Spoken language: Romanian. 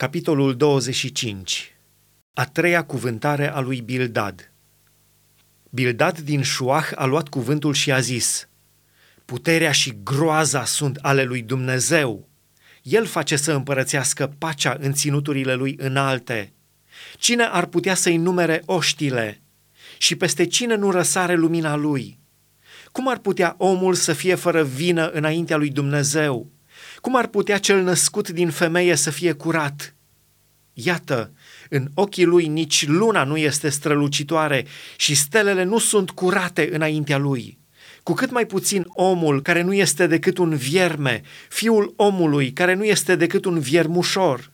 Capitolul 25 A treia cuvântare a lui Bildad Bildad din Șuah a luat cuvântul și a zis Puterea și groaza sunt ale lui Dumnezeu. El face să împărățească pacea în ținuturile lui înalte. Cine ar putea să-i numere oștile? Și peste cine nu răsare lumina lui? Cum ar putea omul să fie fără vină înaintea lui Dumnezeu? Cum ar putea cel născut din femeie să fie curat? Iată, în ochii lui nici luna nu este strălucitoare și stelele nu sunt curate înaintea lui. Cu cât mai puțin omul care nu este decât un vierme, fiul omului care nu este decât un viermușor.